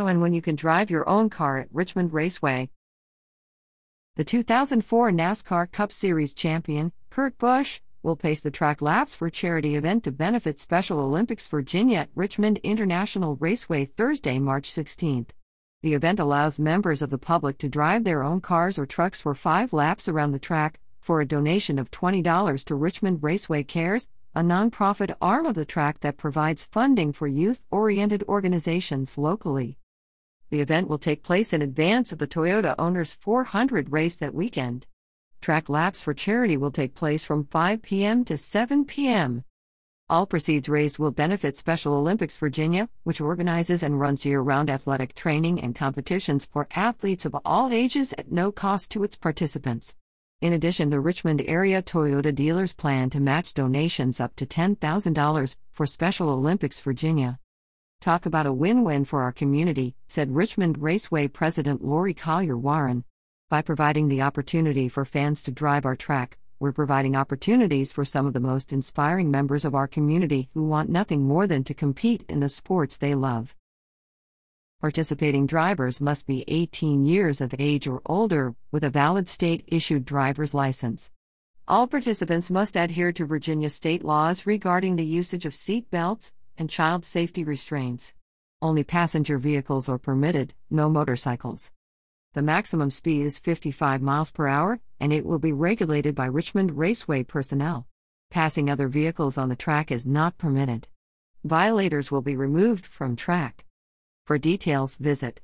And when you can drive your own car at Richmond Raceway. The 2004 NASCAR Cup Series champion, Kurt Busch, will pace the track laps for charity event to benefit Special Olympics Virginia at Richmond International Raceway Thursday, March 16th. The event allows members of the public to drive their own cars or trucks for five laps around the track for a donation of $20 to Richmond Raceway Cares, a nonprofit arm of the track that provides funding for youth oriented organizations locally. The event will take place in advance of the Toyota Owners 400 race that weekend. Track laps for charity will take place from 5 p.m. to 7 p.m. All proceeds raised will benefit Special Olympics Virginia, which organizes and runs year round athletic training and competitions for athletes of all ages at no cost to its participants. In addition, the Richmond area Toyota dealers plan to match donations up to $10,000 for Special Olympics Virginia. Talk about a win win for our community, said Richmond Raceway President Lori Collier Waran. By providing the opportunity for fans to drive our track, we're providing opportunities for some of the most inspiring members of our community who want nothing more than to compete in the sports they love. Participating drivers must be 18 years of age or older, with a valid state issued driver's license. All participants must adhere to Virginia state laws regarding the usage of seat belts and child safety restraints. Only passenger vehicles are permitted, no motorcycles. The maximum speed is 55 miles per hour, and it will be regulated by Richmond Raceway personnel. Passing other vehicles on the track is not permitted. Violators will be removed from track. For details, visit